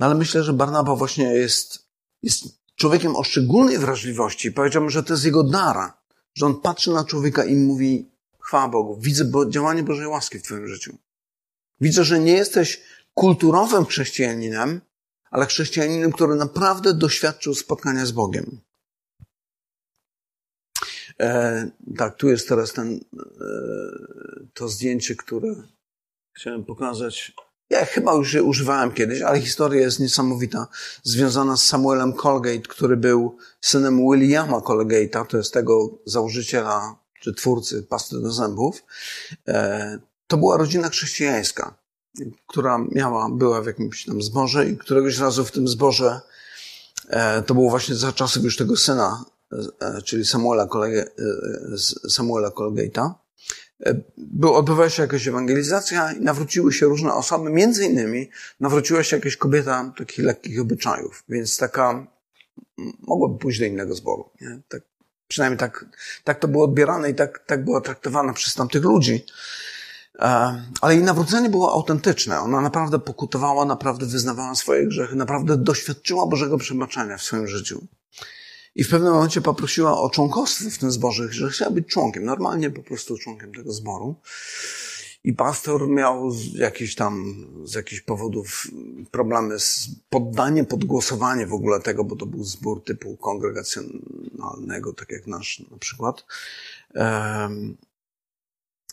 No ale myślę, że Barnaba właśnie jest, jest człowiekiem o szczególnej wrażliwości. Powiedziałbym, że to jest jego dara, że on patrzy na człowieka i mówi, chwała Bogu, widzę działanie Bożej łaski w twoim życiu. Widzę, że nie jesteś kulturowym chrześcijaninem, ale chrześcijaninem, który naprawdę doświadczył spotkania z Bogiem. E, tak, tu jest teraz ten, e, to zdjęcie, które chciałem pokazać. Ja chyba już je używałem kiedyś, ale historia jest niesamowita, związana z Samuelem Colgate, który był synem Williama Colgate'a, to jest tego założyciela czy twórcy pasty do zębów. E, to była rodzina chrześcijańska, która miała, była w jakimś tam zborze i któregoś razu w tym zborze, e, to było właśnie za czasów już tego syna, e, czyli Samuela, Samuela Colgate'a, był, odbywała się jakaś ewangelizacja i nawróciły się różne osoby, między innymi nawróciła się jakaś kobieta takich lekkich obyczajów, więc taka mogłaby pójść do innego zboru. Nie? Tak, przynajmniej tak, tak to było odbierane i tak, tak była traktowana przez tamtych ludzi. E, ale jej nawrócenie było autentyczne. Ona naprawdę pokutowała, naprawdę wyznawała swoje grzechy, naprawdę doświadczyła Bożego przebaczenia w swoim życiu. I w pewnym momencie poprosiła o członkostwo w tym zborze, że chciała być członkiem, normalnie po prostu członkiem tego zboru. I pastor miał z jakichś tam, z jakichś powodów problemy z poddaniem pod głosowanie w ogóle tego, bo to był zbór typu kongregacjonalnego, tak jak nasz na przykład.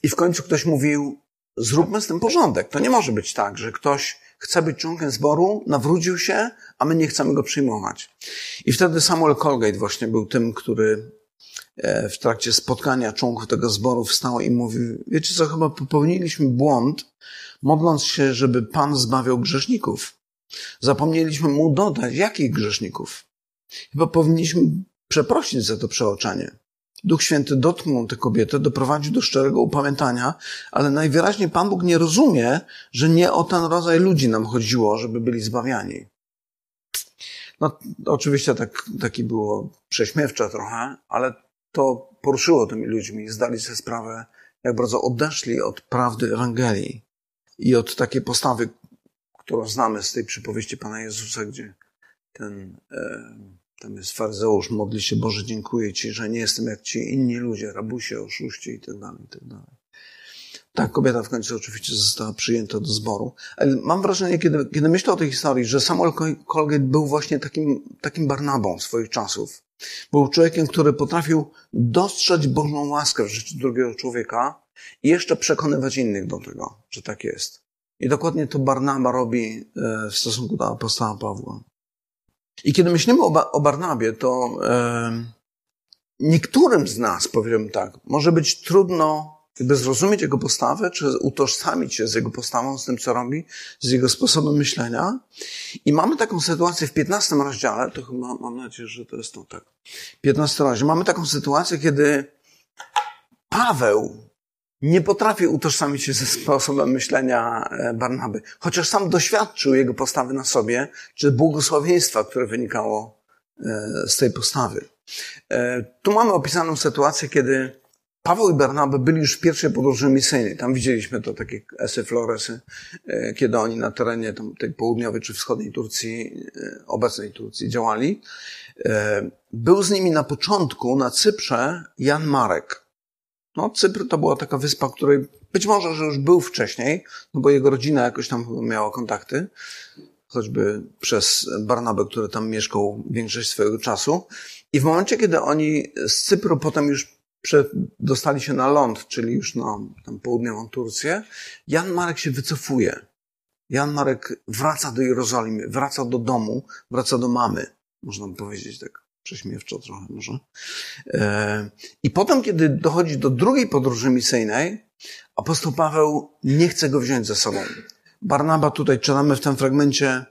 I w końcu ktoś mówił, zróbmy z tym porządek. To nie może być tak, że ktoś chce być członkiem zboru, nawrócił się, a my nie chcemy go przyjmować. I wtedy Samuel Colgate właśnie był tym, który e, w trakcie spotkania członków tego zboru wstał i mówił, wiecie co, chyba popełniliśmy błąd, modląc się, żeby Pan zbawiał grzeszników. Zapomnieliśmy mu dodać, jakich grzeszników. Chyba powinniśmy przeprosić za to przeoczenie. Duch Święty dotknął tę kobietę, doprowadził do szczerego upamiętania, ale najwyraźniej Pan Bóg nie rozumie, że nie o ten rodzaj ludzi nam chodziło, żeby byli zbawiani. No, oczywiście tak, taki było prześmiewcze trochę, ale to poruszyło tymi ludźmi. Zdali sobie sprawę, jak bardzo odeszli od prawdy Ewangelii i od takiej postawy, którą znamy z tej przypowieści Pana Jezusa, gdzie ten... E, tam jest faryzeusz, modli się, Boże, dziękuję Ci, że nie jestem jak ci inni ludzie, rabusie, oszuści i tak dalej, i tak dalej. Tak, kobieta w końcu oczywiście została przyjęta do zboru. Ale mam wrażenie, kiedy, kiedy myślę o tej historii, że Samuel Colgate był właśnie takim, takim Barnabą swoich czasów. Był człowiekiem, który potrafił dostrzec Bożą łaskę w życiu drugiego człowieka i jeszcze przekonywać innych do tego, że tak jest. I dokładnie to Barnaba robi e, w stosunku do apostoła Pawła. I kiedy myślimy o, o Barnabie, to e, niektórym z nas, powiem tak, może być trudno jakby zrozumieć jego postawę, czy utożsamić się z jego postawą, z tym, co robi, z jego sposobem myślenia. I mamy taką sytuację w 15 rozdziale, to chyba mam nadzieję, że to jest to tak. 15 rozdział. Mamy taką sytuację, kiedy Paweł nie potrafi utożsamić się ze sposobem myślenia e, Barnaby, chociaż sam doświadczył jego postawy na sobie, czy błogosławieństwa, które wynikało e, z tej postawy. E, tu mamy opisaną sytuację, kiedy Paweł i Barnaby byli już w pierwszej podróży misyjnej. Tam widzieliśmy to takie esy floresy, kiedy oni na terenie tej południowej czy wschodniej Turcji, obecnej Turcji działali. Był z nimi na początku na Cyprze Jan Marek. No, Cypr to była taka wyspa, której być może, że już był wcześniej, no bo jego rodzina jakoś tam miała kontakty, choćby przez Barnabę, który tam mieszkał większość swojego czasu. I w momencie, kiedy oni z Cypru potem już dostali się na ląd, czyli już na tam południową Turcję, Jan Marek się wycofuje. Jan Marek wraca do Jerozolimy, wraca do domu, wraca do mamy, można by powiedzieć tak prześmiewczo trochę może. E, I potem, kiedy dochodzi do drugiej podróży misyjnej, apostoł Paweł nie chce go wziąć ze sobą. Barnaba tutaj czytamy w tym fragmencie,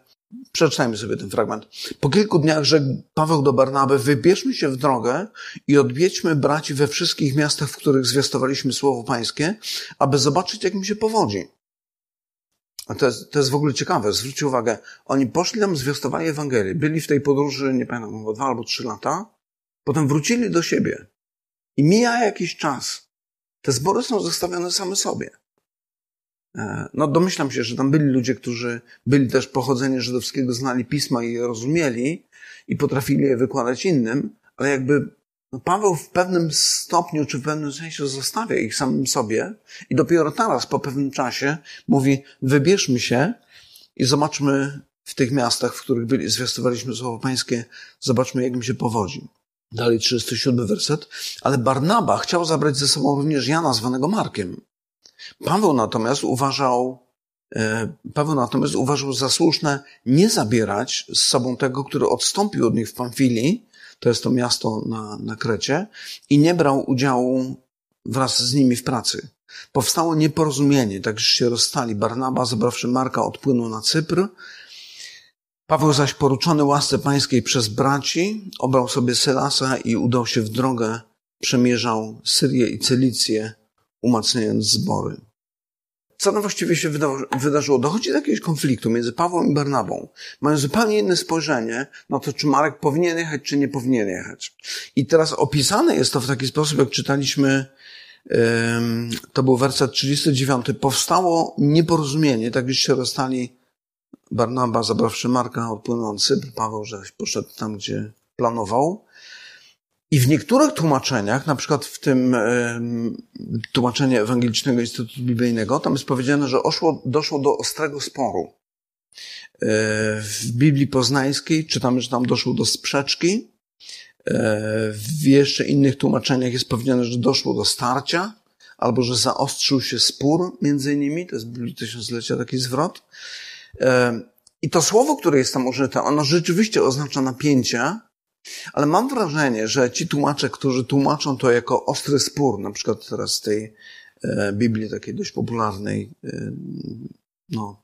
Przeczytajmy sobie ten fragment. Po kilku dniach rzekł Paweł do Barnaby, wybierzmy się w drogę i odwiedźmy braci we wszystkich miastach, w których zwiastowaliśmy Słowo Pańskie, aby zobaczyć, jak mi się powodzi. To jest, to jest w ogóle ciekawe. Zwróćcie uwagę, oni poszli tam, zwiastowali Ewangelię. Byli w tej podróży, nie pamiętam, chyba dwa albo trzy lata. Potem wrócili do siebie. I mija jakiś czas. Te zbory są zostawione same sobie. E, no domyślam się, że tam byli ludzie, którzy byli też pochodzenia żydowskiego, znali pisma i je rozumieli i potrafili je wykładać innym, ale jakby no Paweł w pewnym stopniu czy w pewnym sensie zostawia ich samym sobie i dopiero teraz, po pewnym czasie, mówi: wybierzmy się i zobaczmy w tych miastach, w których byli, zwiastowaliśmy słowo pańskie, zobaczmy, jak im się powodzi. Dalej 37 werset. Ale Barnaba chciał zabrać ze sobą również Jana, zwanego Markiem. Paweł natomiast uważał, e, Paweł natomiast uważał za słuszne nie zabierać z sobą tego, który odstąpił od nich w Pamfilii, to jest to miasto na, na Krecie, i nie brał udziału wraz z nimi w pracy. Powstało nieporozumienie, tak że się rozstali. Barnaba, zabrawszy Marka, odpłynął na Cypr. Paweł zaś poruczony łasce pańskiej przez braci, obrał sobie Selasa i udał się w drogę, przemierzał Syrię i Cylicję, umacniając zbory. Co tam właściwie się wydarzyło? Dochodzi do jakiegoś konfliktu między Pawłem i Barnabą. Mają zupełnie inne spojrzenie na to, czy Marek powinien jechać, czy nie powinien jechać. I teraz opisane jest to w taki sposób, jak czytaliśmy, to był werset 39. Powstało nieporozumienie, tak już się rozstali Barnaba, zabrawszy Marka, odpłynął Cypr, Paweł, że poszedł tam, gdzie planował. I w niektórych tłumaczeniach, na przykład w tym tłumaczeniu Ewangelicznego Instytutu Biblijnego, tam jest powiedziane, że oszło, doszło do ostrego sporu. E, w Biblii Poznańskiej czytamy, że tam doszło do sprzeczki. E, w jeszcze innych tłumaczeniach jest powiedziane, że doszło do starcia, albo że zaostrzył się spór między nimi. To jest w Biblii Tysiąclecia taki zwrot. E, I to słowo, które jest tam użyte, ono rzeczywiście oznacza napięcie, ale mam wrażenie, że ci tłumacze, którzy tłumaczą to jako ostry spór, na przykład teraz z tej e, Biblii takiej dość popularnej, e, no,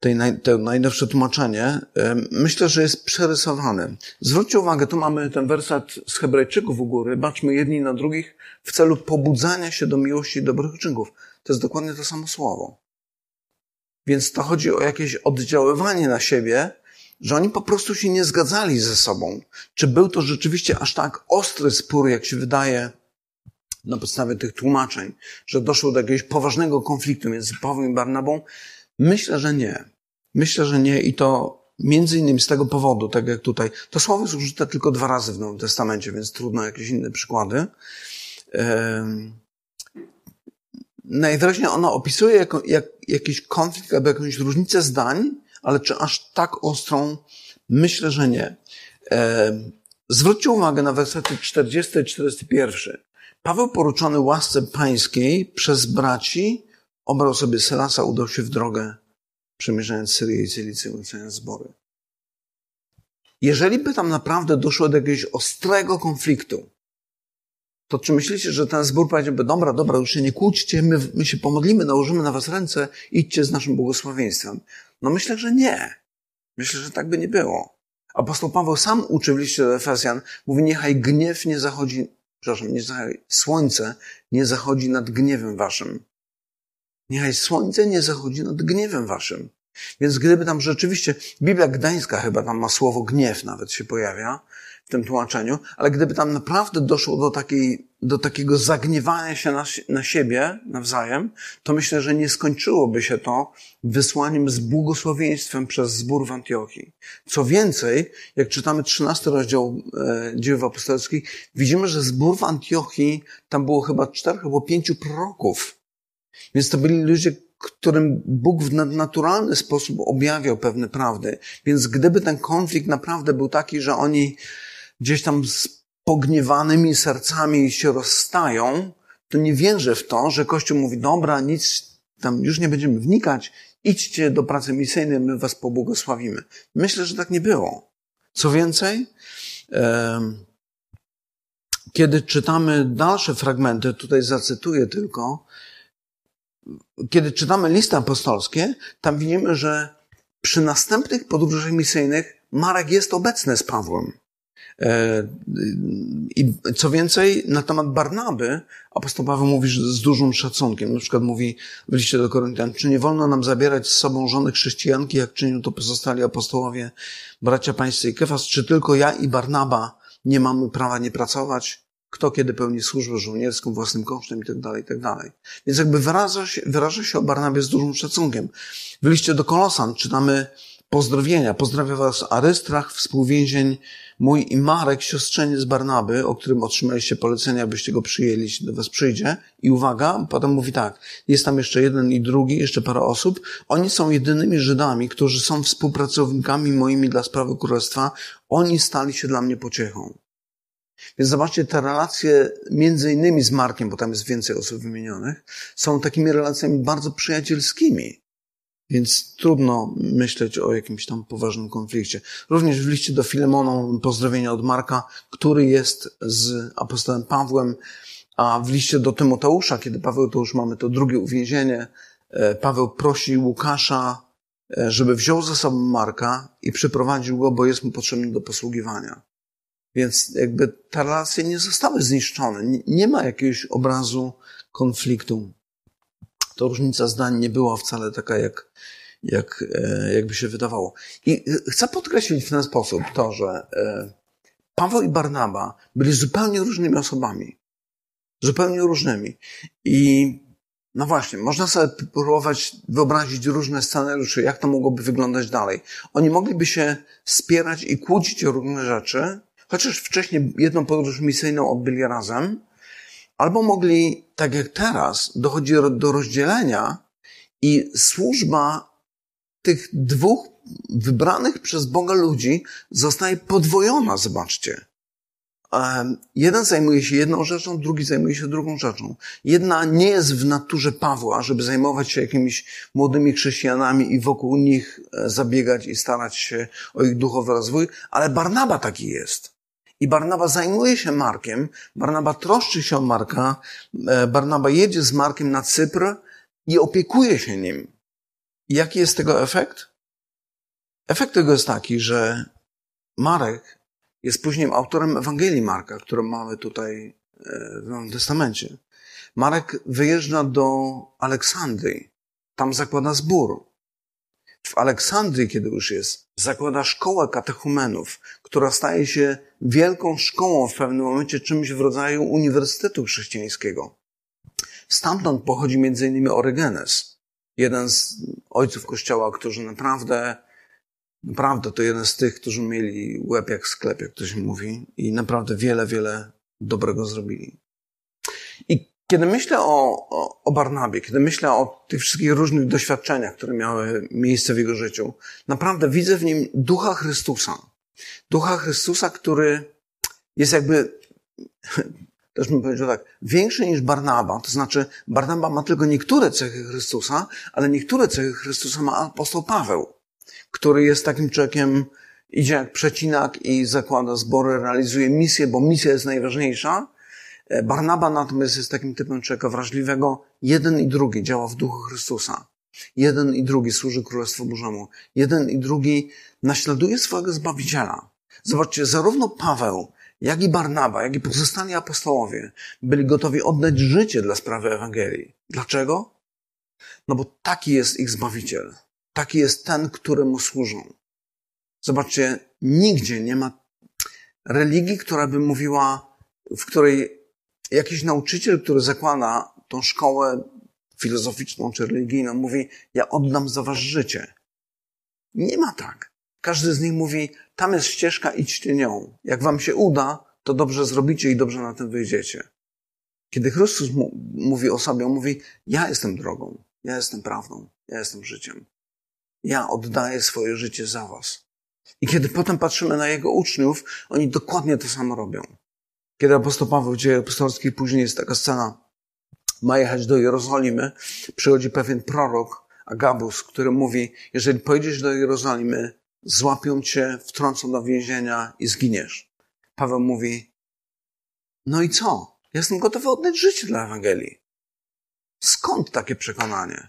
tej naj, to najnowsze tłumaczenie, e, myślę, że jest przerysowane. Zwróćcie uwagę, tu mamy ten werset z Hebrajczyków u góry, baczmy jedni na drugich w celu pobudzania się do miłości i dobrych czynów. To jest dokładnie to samo słowo. Więc to chodzi o jakieś oddziaływanie na siebie, że oni po prostu się nie zgadzali ze sobą. Czy był to rzeczywiście aż tak ostry spór, jak się wydaje na podstawie tych tłumaczeń, że doszło do jakiegoś poważnego konfliktu między Pawłem i Barnabą? Myślę, że nie. Myślę, że nie i to między innymi z tego powodu, tak jak tutaj. To słowo jest użyte tylko dwa razy w Nowym Testamencie, więc trudno jakieś inne przykłady. Najwyraźniej ono opisuje jako, jak, jakiś konflikt albo jakąś różnicę zdań, ale czy aż tak ostrą? Myślę, że nie. E, zwróćcie uwagę na wersety 40 i 41. Paweł poruczony łasce pańskiej przez braci obrał sobie Selasa, udał się w drogę, przemierzając Syrię i Cylicję, ulicając zbory. Jeżeli by tam naprawdę doszło do jakiegoś ostrego konfliktu, to czy myślicie, że ten zbór powiedziałby, dobra, dobra, już się nie kłóćcie, my, my się pomodlimy, nałożymy na was ręce, idźcie z naszym błogosławieństwem. No myślę, że nie. Myślę, że tak by nie było. Apostoł Paweł sam uczy w liście do Efezjan, mówi, niechaj gniew nie zachodzi, przepraszam, niechaj słońce nie zachodzi nad gniewem waszym. Niechaj słońce nie zachodzi nad gniewem waszym. Więc gdyby tam rzeczywiście, Biblia Gdańska chyba tam ma słowo gniew nawet się pojawia, w tym tłumaczeniu, ale gdyby tam naprawdę doszło do, takiej, do takiego zagniewania się na, na siebie nawzajem, to myślę, że nie skończyłoby się to wysłaniem z błogosławieństwem przez zbór w Antiochii. Co więcej, jak czytamy 13 rozdział e, dziejów apostolskich, widzimy, że zbór w Antiochii, tam było chyba czterech albo pięciu proroków. Więc to byli ludzie, którym Bóg w naturalny sposób objawiał pewne prawdy. Więc gdyby ten konflikt naprawdę był taki, że oni gdzieś tam z pogniewanymi sercami się rozstają, to nie wierzę w to, że Kościół mówi, dobra, nic tam już nie będziemy wnikać, idźcie do pracy misyjnej, my was pobłogosławimy. Myślę, że tak nie było. Co więcej, kiedy czytamy dalsze fragmenty, tutaj zacytuję tylko, kiedy czytamy listy apostolskie, tam widzimy, że przy następnych podróżach misyjnych Marek jest obecny z Pawłem. E, I co więcej, na temat Barnaby apostoł Paweł mówi z dużym szacunkiem. Na przykład mówi w liście do Koryntian, czy nie wolno nam zabierać z sobą żony chrześcijanki, jak czynią to pozostali apostołowie, bracia pańscy i Kefas, czy tylko ja i Barnaba nie mamy prawa nie pracować? Kto kiedy pełni służbę żołnierską, własnym kosztem i tak dalej, i tak dalej. Więc jakby wyraża się, wyraża się o Barnabie z dużym szacunkiem. W liście do Kolosan czytamy pozdrowienia. Pozdrawiam was Arystrach, współwięzień mój i Marek, siostrzeniec Barnaby, o którym otrzymaliście polecenia, abyście go przyjęli, jeśli do was przyjdzie. I uwaga, potem mówi tak, jest tam jeszcze jeden i drugi, jeszcze parę osób. Oni są jedynymi Żydami, którzy są współpracownikami moimi dla sprawy królestwa. Oni stali się dla mnie pociechą. Więc zobaczcie, te relacje między innymi z Markiem, bo tam jest więcej osób wymienionych, są takimi relacjami bardzo przyjacielskimi. Więc trudno myśleć o jakimś tam poważnym konflikcie. Również w liście do Filemonu pozdrowienia od Marka, który jest z apostołem Pawłem, a w liście do Tymoteusza, kiedy Paweł to już mamy to drugie uwięzienie, e, Paweł prosi Łukasza, e, żeby wziął ze sobą Marka i przyprowadził go, bo jest mu potrzebny do posługiwania. Więc jakby te relacje nie zostały zniszczone. Nie ma jakiegoś obrazu konfliktu to różnica zdań nie była wcale taka, jak, jak, e, jakby się wydawało. I chcę podkreślić w ten sposób to, że e, Paweł i Barnaba byli zupełnie różnymi osobami. Zupełnie różnymi. I no właśnie, można sobie próbować wyobrazić różne scenariusze, jak to mogłoby wyglądać dalej. Oni mogliby się spierać i kłócić o różne rzeczy, chociaż wcześniej jedną podróż misyjną odbyli razem, Albo mogli, tak jak teraz, dochodzi do rozdzielenia i służba tych dwóch wybranych przez Boga ludzi zostaje podwojona, zobaczcie. Jeden zajmuje się jedną rzeczą, drugi zajmuje się drugą rzeczą. Jedna nie jest w naturze Pawła, żeby zajmować się jakimiś młodymi chrześcijanami i wokół nich e, zabiegać i starać się o ich duchowy rozwój, ale Barnaba taki jest. I Barnaba zajmuje się Markiem, Barnaba troszczy się o Marka, e, Barnaba jedzie z Markiem na Cypr i opiekuje się nim. Jaki jest tego efekt? Efekt tego jest taki, że Marek jest później autorem Ewangelii Marka, którą mamy tutaj e, w Nowym Testamencie. Marek wyjeżdża do Aleksandrii. Tam zakłada zbór. W Aleksandrii, kiedy już jest, zakłada szkołę katechumenów, która staje się wielką szkołą w pewnym momencie, czymś w rodzaju uniwersytetu chrześcijańskiego. Stamtąd pochodzi innymi Orygenes, jeden z ojców kościoła, którzy naprawdę, naprawdę to jeden z tych, którzy mieli łeb jak sklep, jak to się mówi, i naprawdę wiele, wiele dobrego zrobili. I kiedy myślę o, o, o Barnabie, kiedy myślę o tych wszystkich różnych doświadczeniach, które miały miejsce w jego życiu, naprawdę widzę w nim ducha Chrystusa. Ducha Chrystusa, który jest jakby, też bym powiedział tak, większy niż Barnaba. To znaczy, Barnaba ma tylko niektóre cechy Chrystusa, ale niektóre cechy Chrystusa ma apostoł Paweł, który jest takim człowiekiem, idzie jak przecinak i zakłada zbory, realizuje misję, bo misja jest najważniejsza. E, Barnaba natomiast jest takim typem człowieka wrażliwego. Jeden i drugi działa w duchu Chrystusa. Jeden i drugi służy Królestwu Bożemu. Jeden i drugi naśladuje swojego Zbawiciela. Zobaczcie, zarówno Paweł, jak i Barnaba, jak i pozostali apostołowie byli gotowi oddać życie dla sprawy Ewangelii. Dlaczego? No bo taki jest ich Zbawiciel. Taki jest ten, któremu służą. Zobaczcie, nigdzie nie ma religii, która by mówiła, w której jakiś nauczyciel, który zakłada tą szkołę filozoficzną czy religijną, mówi: Ja oddam za was życie. Nie ma tak. Każdy z nich mówi: Tam jest ścieżka, idźcie nią. Jak wam się uda, to dobrze zrobicie i dobrze na tym wyjdziecie. Kiedy Chrystus mówi o sobie, on mówi: Ja jestem drogą, ja jestem prawdą, ja jestem życiem. Ja oddaję swoje życie za was. I kiedy potem patrzymy na jego uczniów, oni dokładnie to samo robią. Kiedy apostoł Paweł w dzieje apostolskich, później jest taka scena, ma jechać do Jerozolimy, przychodzi pewien prorok, Agabus, który mówi, jeżeli pojedziesz do Jerozolimy, złapią cię, wtrącą do więzienia i zginiesz. Paweł mówi, no i co? Jestem gotowy oddać życie dla Ewangelii. Skąd takie przekonanie?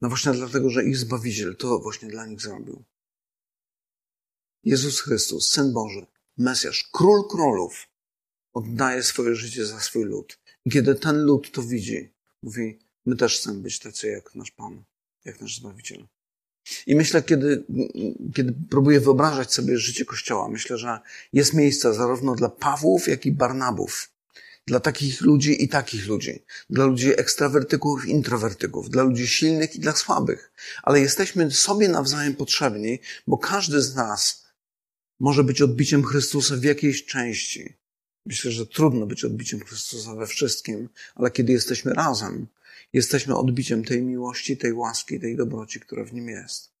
No właśnie dlatego, że ich Zbawiciel to właśnie dla nich zrobił. Jezus Chrystus, Syn Boży, Mesjasz, Król Królów, oddaje swoje życie za swój lud. Kiedy ten lud to widzi, mówi, my też chcemy być tacy jak nasz Pan, jak nasz Zbawiciel. I myślę, kiedy, kiedy próbuję wyobrażać sobie życie Kościoła, myślę, że jest miejsce zarówno dla Pawłów, jak i Barnabów. Dla takich ludzi i takich ludzi. Dla ludzi ekstrawertyków introwertyków. Dla ludzi silnych i dla słabych. Ale jesteśmy sobie nawzajem potrzebni, bo każdy z nas może być odbiciem Chrystusa w jakiejś części. Myślę, że trudno być odbiciem Chrystusa we wszystkim, ale kiedy jesteśmy razem, jesteśmy odbiciem tej miłości, tej łaski, tej dobroci, która w nim jest.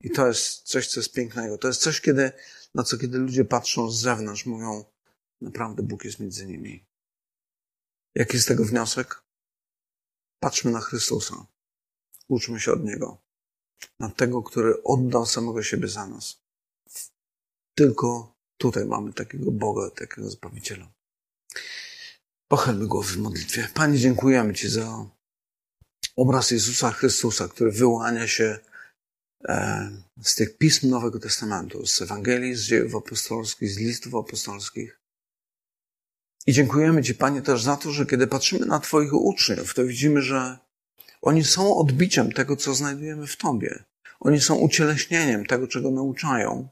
I to jest coś, co jest pięknego. To jest coś, kiedy, na co kiedy ludzie patrzą z zewnątrz, mówią, naprawdę Bóg jest między nimi. Jaki jest tego wniosek? Patrzmy na Chrystusa. Uczmy się od Niego. Na tego, który oddał samego siebie za nas. Tylko tutaj mamy takiego Boga, takiego Zbawiciela. Pochylmy głowy w modlitwie. Panie, dziękujemy Ci za obraz Jezusa Chrystusa, który wyłania się e, z tych pism Nowego Testamentu, z Ewangelii, z dziejów apostolskich, z listów apostolskich. I dziękujemy Ci, Panie, też za to, że kiedy patrzymy na Twoich uczniów, to widzimy, że oni są odbiciem tego, co znajdujemy w Tobie. Oni są ucieleśnieniem tego, czego nauczają.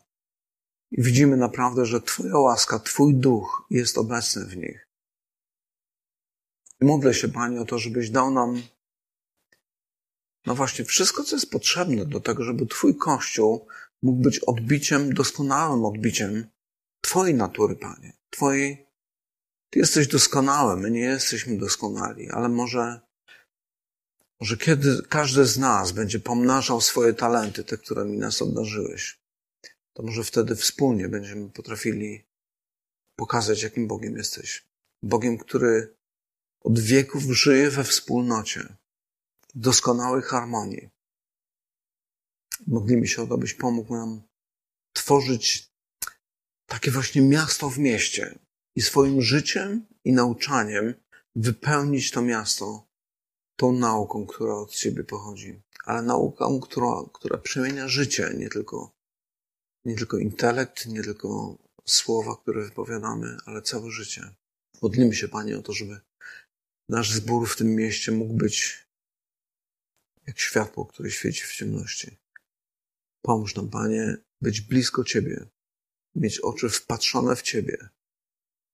I widzimy naprawdę, że Twoja łaska, Twój duch jest obecny w nich. I modlę się, Panie, o to, żebyś dał nam no właśnie wszystko, co jest potrzebne do tego, żeby Twój Kościół mógł być odbiciem, doskonałym odbiciem Twojej natury, Panie. Twojej. Ty jesteś doskonały, my nie jesteśmy doskonali, ale może, może kiedy każdy z nas będzie pomnażał swoje talenty, te, którymi nas obdarzyłeś, to może wtedy wspólnie będziemy potrafili pokazać, jakim Bogiem jesteś. Bogiem, który od wieków żyje we wspólnocie, w doskonałej harmonii. Modlimy się o to, byś pomógł nam tworzyć takie właśnie miasto w mieście i swoim życiem i nauczaniem wypełnić to miasto tą nauką, która od Ciebie pochodzi, ale nauką, która, która przemienia życie, nie tylko nie tylko intelekt, nie tylko słowa, które wypowiadamy, ale całe życie. Modlimy się, Panie, o to, żeby nasz zbór w tym mieście mógł być jak światło, które świeci w ciemności. Pomóż nam, Panie, być blisko Ciebie, mieć oczy wpatrzone w Ciebie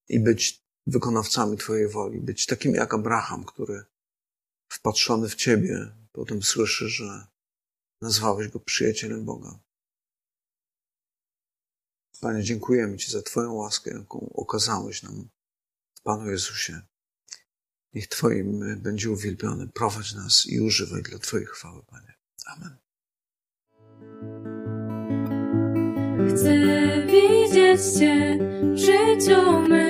i być wykonawcami Twojej woli, być takim jak Abraham, który wpatrzony w Ciebie potem słyszy, że nazwałeś go przyjacielem Boga. Panie, dziękujemy Ci za Twoją łaskę, jaką okazałeś nam Panu Jezusie. Niech Twoim będzie uwielbiony. Prowadź nas i używaj dla Twojej chwały, Panie. Amen. Chcę widzieć Cię w życiu mym.